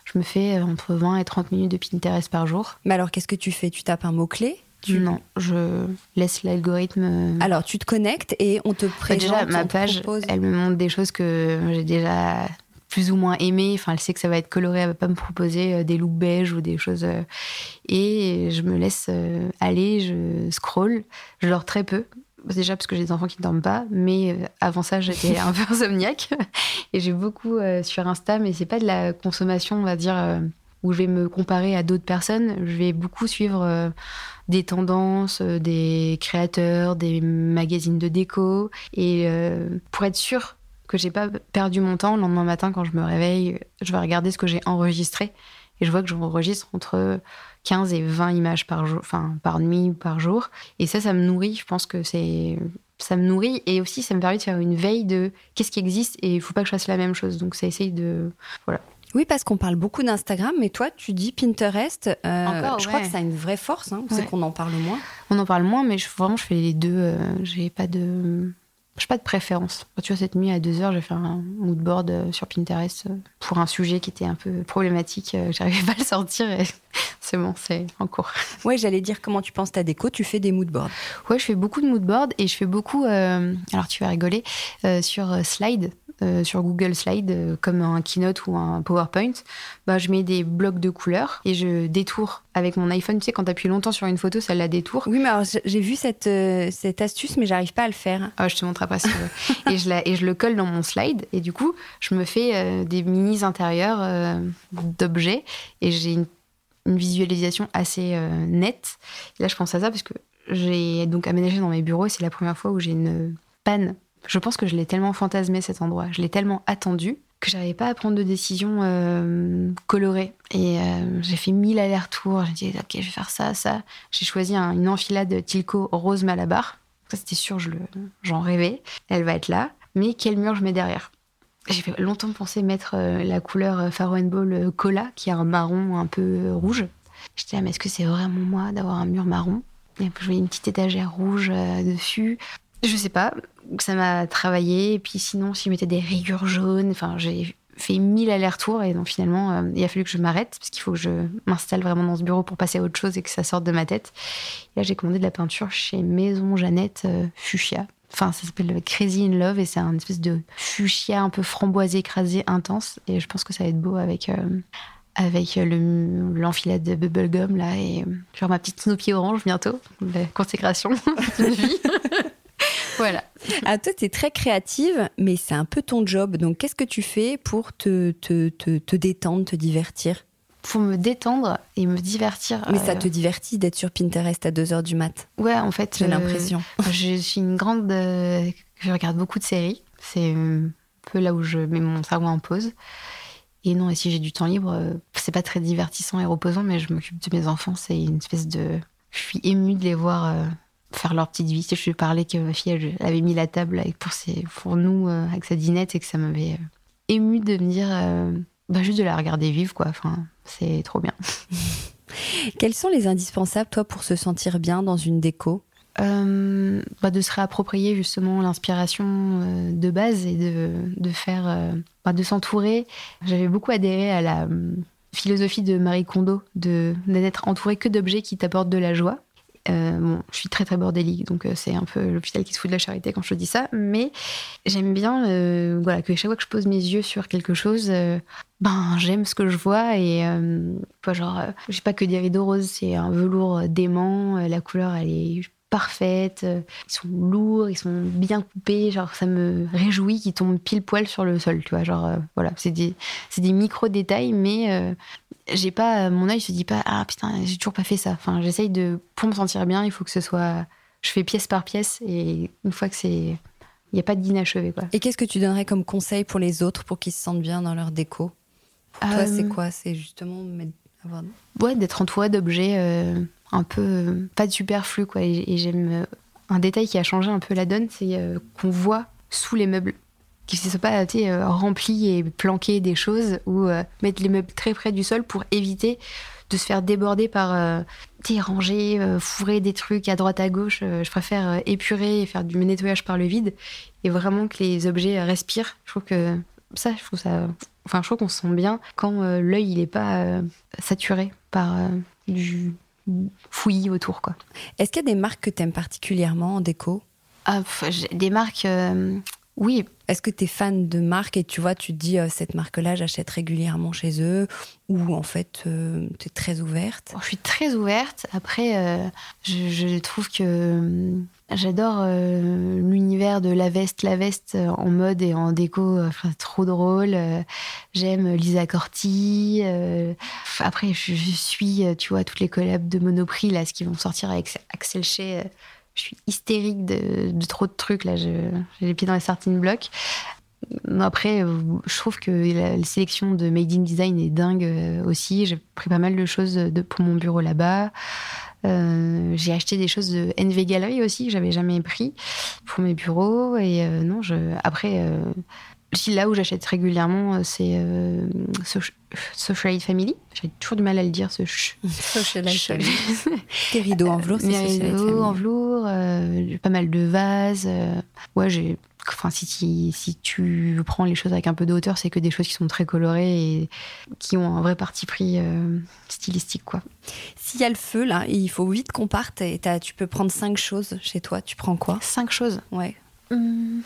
je me fais entre 20 et 30 minutes de Pinterest par jour. Mais alors, qu'est-ce que tu fais? Tu tapes un mot-clé? Tu... Non, je laisse l'algorithme. euh, Alors, tu te connectes et on te Bah, présente, déjà, ma page, propose- elle me montre des choses que j'ai déjà plus ou moins aimées. Enfin, elle sait que ça va être coloré, elle va pas me proposer euh, des looks beige ou des choses. euh, Et je me laisse euh, aller, je scroll. Je dors très peu. Déjà parce que j'ai des enfants qui ne dorment pas, mais euh, avant ça j'étais un peu insomniaque et j'ai beaucoup euh, sur Insta, mais c'est pas de la consommation, on va dire, euh, où je vais me comparer à d'autres personnes. Je vais beaucoup suivre euh, des tendances, des créateurs, des magazines de déco. Et pour être sûre que j'ai pas perdu mon temps, le lendemain matin, quand je me réveille, je vais regarder ce que j'ai enregistré. Et je vois que j'enregistre entre 15 et 20 images par jour, enfin par nuit ou par jour. Et ça, ça me nourrit. Je pense que c'est. Ça me nourrit et aussi ça me permet de faire une veille de qu'est-ce qui existe et il faut pas que je fasse la même chose. Donc ça essaye de. Oui, parce qu'on parle beaucoup d'Instagram, mais toi, tu dis Pinterest. euh, Encore, je crois que ça a une vraie force, hein, c'est qu'on en parle moins. On en parle moins, mais je, vraiment, je fais les deux. euh, j'ai pas de. J'ai pas de préférence. Tu vois, cette nuit à 2 heures, j'ai fait un moodboard euh, sur Pinterest euh, pour un sujet qui était un peu problématique. euh, J'arrivais pas à le sortir et c'est bon, c'est en cours. Ouais, j'allais dire comment tu penses ta déco, tu fais des moodboards. Ouais, je fais beaucoup de moodboard et je fais beaucoup. euh, alors, tu vas rigoler euh, sur Slide, euh, sur Google Slide, euh, comme un Keynote ou un PowerPoint. Bah, je mets des blocs de couleurs et je détourne avec mon iPhone. Tu sais, quand tu appuies longtemps sur une photo, ça la détourne. Oui, mais alors j'ai- vu cette, euh, cette astuce, mais j'arrive pas à le faire. Ah, je te montre après si tu veux. et, je la, et je le colle dans mon slide. Et du coup, je me fais euh, des minis intérieurs d'objets. Et j'ai une, une visualisation assez nette. Et là, je pense à ça parce que j'ai donc aménagé dans mes bureaux. et C'est la première fois où j'ai une panne. Je pense que je l'ai tellement fantasmé cet endroit. Je l'ai tellement attendu que j'arrivais pas à prendre de décision euh, colorée. Et euh, j'ai fait mille allers-retours. J'ai dit, ok, je vais faire ça, ça. J'ai choisi un- une enfilade Tilco rose Malabar. Ça, c'était sûr, j'en rêvais. Elle va être là. Mais quel mur je mets derrière? J'ai longtemps penser mettre euh, la couleur Faro Ball Cola, qui est un marron un peu rouge. J'étais là, mais est-ce que c'est vraiment moi d'avoir un mur marron? Et je voyais une petite étagère rouge dessus. Je sais pas, ça m'a travaillé. Et puis sinon, si je mettais des rayures jaunes, enfin, j'ai fait mille allers-retours et donc finalement, euh, il a fallu que je m'arrête parce qu'il faut que je m'installe vraiment dans ce bureau pour passer à autre chose et que ça sorte de ma tête. Et là, j'ai commandé de la peinture chez Maison Jeannette euh, Fuchsia. Enfin, ça s'appelle Crazy in Love et c'est un espèce de fuchsia un peu framboisé, écrasé, intense. Et je pense que ça va être beau avec, euh, avec le- l'enfilade de bubblegum là et euh, genre ma petite Snoopy orange bientôt. La consécration d'une vie. voilà. Ah, toi, tu es très créative, mais c'est un peu ton job. Donc, qu'est-ce que tu fais pour te, te, te, te détendre, te divertir? Pour me détendre et me divertir. Mais ça euh, te divertit d'être sur Pinterest à 2h du mat, Ouais, en fait. j'ai euh, l'impression. Je suis une grande. euh, je regarde beaucoup de séries. C'est un peu là où je mets mon cerveau en pause. Et non, et si j'ai du temps libre, c'est pas très divertissant et reposant, mais je m'occupe de mes enfants. C'est une espèce de. Je suis émue de les voir euh, faire leur petite vie. Je lui parlais que ma fille, elle, avait mis la table avec, pour, ses, pour nous euh, avec sa dinette et que ça m'avait euh, émue de me dire. euh, bah, juste de la regarder vivre, quoi. Enfin, c'est trop bien. Quels sont les indispensables, toi, pour se sentir bien dans une déco? Euh, bah, de se réapproprier justement l'inspiration euh, de base et de, de faire, euh, bah, de s'entourer. J'avais beaucoup adhéré à la philosophie de Marie Kondo de n'être entouré que d'objets qui t'apportent de la joie. Bon, je suis très très bordélique, donc c'est un peu l'hôpital qui se fout de la charité quand je dis ça, mais j'aime bien voilà, que chaque fois que je pose mes yeux sur quelque chose, ben j'aime ce que je vois et pas genre, je sais pas que des rideaux roses, c'est un velours dément, la couleur elle est parfaites, euh, ils sont lourds, ils sont bien coupés, genre ça me réjouit qu'ils tombent pile poil sur le sol, tu vois, genre euh, voilà, c'est des, des micro détails, mais euh, j'ai pas, mon œil se dit pas ah putain j'ai toujours pas fait ça, enfin j'essaye de pour me sentir bien, il faut que ce soit, je fais pièce par pièce et une fois que c'est, il n'y a pas d'inachevé quoi. Et qu'est-ce que tu donnerais comme conseil pour les autres pour qu'ils se sentent bien dans leur déco? Pour toi c'est quoi? C'est justement avoir... ouais d'être entouré d'objets un peu euh, pas de superflu quoi. Et, j'aime euh, un détail qui a changé un peu la donne, c'est euh, qu'on voit sous les meubles qu'ils ne soient pas remplis et planqués des choses ou mettre les meubles très près du sol pour éviter de se faire déborder par euh, ranger, fourrer des trucs à droite à gauche. je préfère épurer et faire du nettoyage par le vide et vraiment que les objets respirent. Je trouve que ça, je trouve ça. Enfin, je trouve qu'on se sent bien quand l'œil il n'est pas saturé par du fouillis autour. quoi. Est-ce qu'il y a des marques que tu aimes particulièrement en déco? Ah, Des marques, euh, oui. Est-ce que tu es fan de marques et tu vois, tu te dis, euh, cette marque-là, j'achète régulièrement chez eux Ou en fait, euh, tu es très ouverte? Je suis très ouverte. Après, je, trouve que J'adore l'univers de la veste, la veste en mode et en déco, trop drôle. J'aime Lisa Corti. après, je, suis, tu vois, toutes les collabs de Monoprix là, ce qui vont sortir avec Axel Shea. Je suis hystérique de, trop de trucs là. J'ai les pieds dans les starting blocks. Après, je trouve que la, sélection de Made in Design est dingue aussi. J'ai pris pas mal de choses pour mon bureau là-bas. Euh, j'ai acheté des choses de NV Gallery aussi que j'avais jamais pris pour mes bureaux. Et euh, non, je, après, euh, là où j'achète régulièrement, c'est Socialite Family. J'ai toujours du mal à le dire, ce Socialite Family. Tes rideaux en velours, c'est Mes rideaux en velours, pas mal de vases. ouais, j'ai enfin, si, si, tu prends les choses avec un peu de hauteur, c'est que des choses qui sont très colorées et qui ont un vrai parti pris euh, stylistique, quoi. S'il y a le feu, là, il faut vite qu'on parte. Et tu peux prendre cinq choses chez toi. Tu prends quoi? Cinq choses Ouais. Hmm.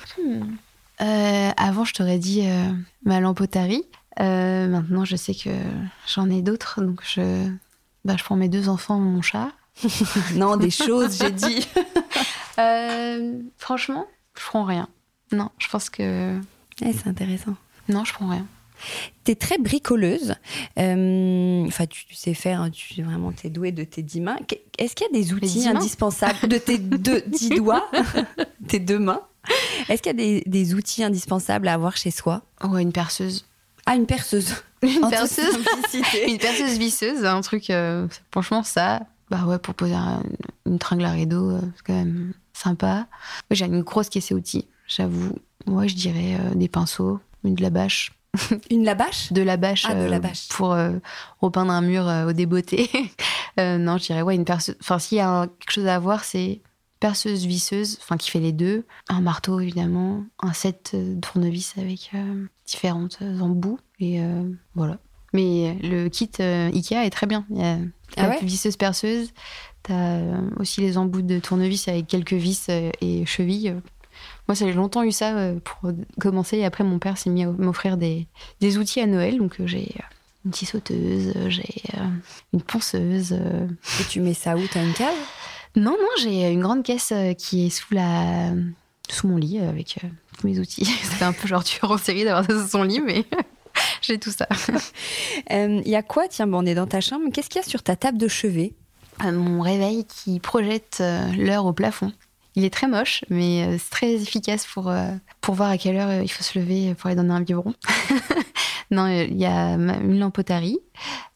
Euh, avant, je t'aurais dit euh, ma lampe maintenant, je sais que j'en ai d'autres, donc je, bah, je prends mes deux enfants, mon chat. non, des choses, j'ai dit. franchement, je prends rien. Non, je pense que. c'est intéressant. Non, je prends rien. Tu es très bricoleuse. Euh, enfin, tu, sais faire, tu vraiment t'es douée de tes dix mains. Est-ce qu'il y a des outils indispensables de tes deux, dix doigts, tes deux mains? Est-ce qu'il y a des, outils indispensables à avoir chez soi? Ouais, une perceuse. Ah, une perceuse. Une perceuse. une perceuse visseuse, un truc. Euh, franchement, ça. Bah ouais, pour poser une tringle à rideau, euh, c'est quand même sympa. J'ai une grosse caisse à outils j'avoue. Moi, je dirais euh, des pinceaux, une de la bâche. Une De la bâche, ah, de la euh, bâche. pour euh, repeindre un mur au débeauté. non, je dirais, ouais, une perceuse. Enfin, s'il y a quelque chose à avoir, c'est perceuse visseuse, enfin, qui fait les deux. Un marteau, évidemment. Un set de tournevis avec différentes embouts. Et voilà. Mais le kit Ikea est très bien. Il y a ah visseuse perceuse. T'as aussi les embouts de tournevis avec quelques vis et chevilles moi, j'ai longtemps eu ça euh, pour commencer. Et après, mon père s'est mis à m'offrir des, des, outils à Noël. Donc, euh, j'ai euh, une petite sauteuse, j'ai une ponceuse. Et tu mets ça où? T'as une cave? Non, non, j'ai une grande caisse qui est sous la sous mon lit avec tous mes outils. C'est un peu genre tueur en série d'avoir ça sous son lit, mais j'ai tout ça. Il y a quoi? Tiens, bon, on est dans ta chambre. Qu'est-ce qu'il y a sur ta table de chevet? Mon réveil qui projette l'heure au plafond. Il est très moche, mais euh, c'est très efficace pour, euh, pour voir à quelle heure euh, il faut se lever pour aller donner un biberon. non, il y a une lampe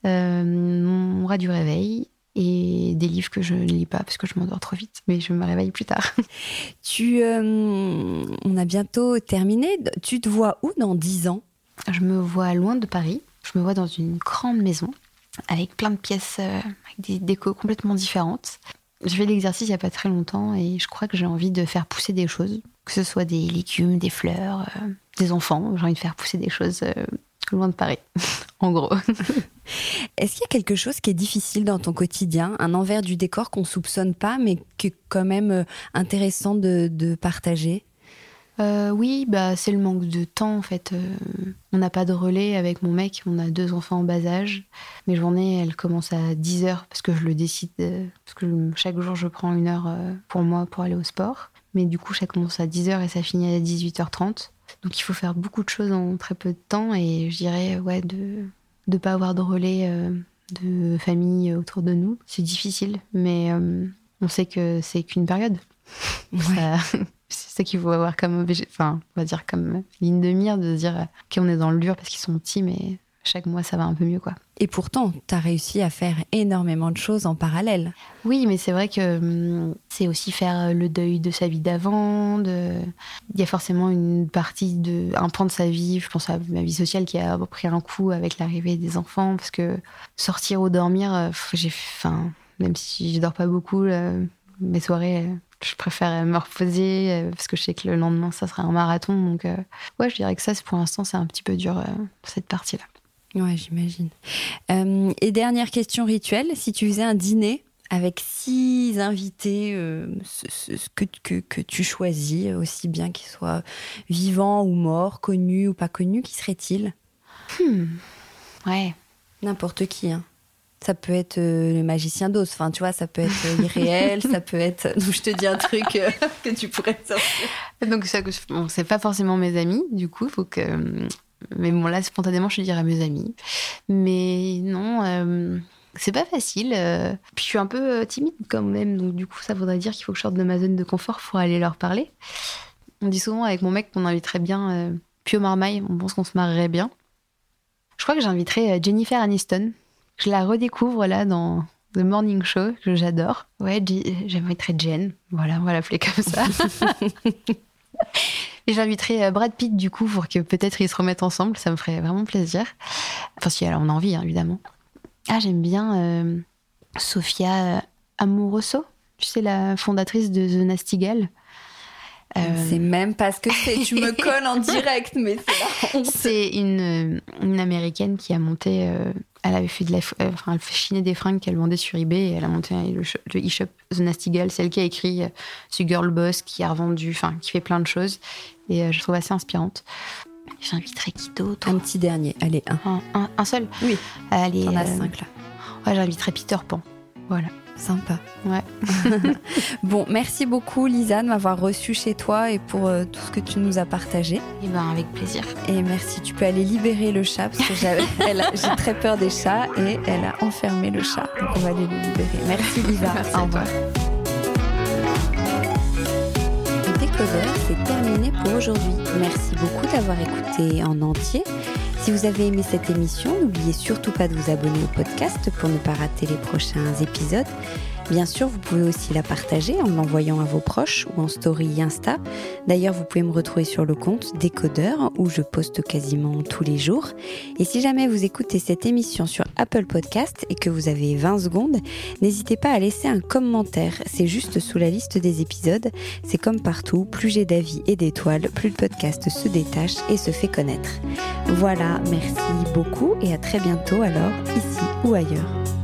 euh, mon rat du réveil et des livres que je ne lis pas parce que je m'endors trop vite, mais je me réveille plus tard. tu, on a bientôt terminé. Tu te vois où dans 10 ans? Je me vois loin de Paris. Je me vois dans une grande maison avec plein de pièces, avec des décos complètement différentes J'ai fait l'exercice il n'y a pas très longtemps et je crois que j'ai envie de faire pousser des choses, que ce soit des légumes, des fleurs, euh, des enfants. J'ai envie de faire pousser des choses euh, loin de Paris, en gros. Est-ce qu'il y a quelque chose qui est difficile dans ton quotidien, un envers du décor qu'on soupçonne pas, mais qui est quand même euh, intéressant de partager? Euh, oui, bah, c'est le manque de temps en fait. Euh, on n'a pas de relais avec mon mec, on a deux enfants en bas âge. Mes journées, elles commencent à 10 heures parce que je le décide, euh, parce que chaque jour je prends une heure pour moi pour aller au sport. Mais du coup, ça commence à 10 heures et ça finit à 18h30. Donc il faut faire beaucoup de choses en très peu de temps et je dirais ouais de ne pas avoir de relais de famille autour de nous. C'est difficile, mais on sait que c'est qu'une période. C'est ça qu'il faut avoir comme enfin, on va dire comme ligne de mire de dire qu'on est dans le dur parce qu'ils sont petits, mais chaque mois ça va un peu mieux quoi. Et pourtant, tu as réussi à faire énormément de choses en parallèle. Oui, mais c'est vrai que hum, c'est aussi faire le deuil de sa vie d'avant. De... Il y a forcément une partie de un pan de sa vie, je pense à ma vie sociale qui a pris un coup avec l'arrivée des enfants parce que sortir ou dormir, euh, j'ai, enfin, même si je dors pas beaucoup, mes soirées je préfère me reposer euh, parce que je sais que le lendemain ça sera un marathon. Donc euh, ouais, je dirais que ça, pour l'instant, c'est un petit peu dur euh, cette partie-là. Ouais, j'imagine. et dernière question rituelle, si tu faisais un dîner avec six invités ce, que, que, que, tu choisis, aussi bien qu'ils soient vivants ou morts, connus ou pas connus, qui serait-il hmm. Ouais. N'importe qui, hein. Ça peut être euh, le magicien d'os, enfin tu vois, ça peut être euh, irréel, ça peut être. Donc je te dis un truc euh, que tu pourrais sortir. Donc ça, bon, c'est pas forcément mes amis, du coup, faut que. Mais bon là, spontanément, je dirais mes amis. Mais non, c'est pas facile. Puis je suis un peu timide quand même, donc du coup, ça voudrait dire qu'il faut que je sorte de ma zone de confort pour aller leur parler. On dit souvent avec mon mec qu'on inviterait bien Pio Marmaille, on pense qu'on se marrerait bien. Je crois que j'inviterais Jennifer Aniston je la redécouvre là dans The Morning Show, que j'adore. Ouais, j'inviterai Jen. Voilà, on va l'appeler comme ça. Et j'inviterai euh, Brad Pitt du coup pour que peut-être ils se remettent ensemble. Ça me ferait vraiment plaisir. Enfin, si alors on a envie, hein, évidemment. Ah, j'aime bien euh, Sofia Amoroso. Tu sais, la fondatrice de The Nastigal. Euh... C'est même pas ce que c'est. Tu me colles en direct, mais c'est C'est une, une, américaine qui a monté euh, elle avait fait de la, euh, enfin, elle chiner des fringues qu'elle vendait sur eBay et elle a monté le, e-shop The Nasty Girl. C'est elle qui a écrit euh, ce Girl Boss qui a revendu, enfin, qui fait plein de choses. Et euh, je trouve assez inspirante. J'inviterai qui d'autre? Un petit dernier, allez, un. Un, seul? Oui. Allez. T'en as cinq là. Ouais, j'inviterai Peter Pan. Voilà. Sympa. Ouais. bon, merci beaucoup Lisa de m'avoir reçu chez toi et pour euh, tout ce que tu nous as partagé. Et eh ben avec plaisir. Et merci. Tu peux aller libérer le chat parce que j'ai très peur des chats et elle a enfermé le chat. Donc on va aller le libérer. Merci Lisa. Merci Au revoir. Le décodeur, c'est terminé pour aujourd'hui. Merci beaucoup d'avoir écouté en entier. Si vous avez aimé cette émission, n'oubliez surtout pas de vous abonner au podcast pour ne pas rater les prochains épisodes. Bien sûr, vous pouvez aussi la partager en l'envoyant à vos proches ou en story Insta. D'ailleurs, vous pouvez me retrouver sur le compte Décodeur où je poste quasiment tous les jours. Et si jamais vous écoutez cette émission sur Apple Podcast et que vous avez 20 secondes, n'hésitez pas à laisser un commentaire. C'est juste sous la liste des épisodes. C'est comme partout, plus j'ai d'avis et d'étoiles, plus le podcast se détache et se fait connaître. Voilà, merci beaucoup et à très bientôt alors, ici ou ailleurs.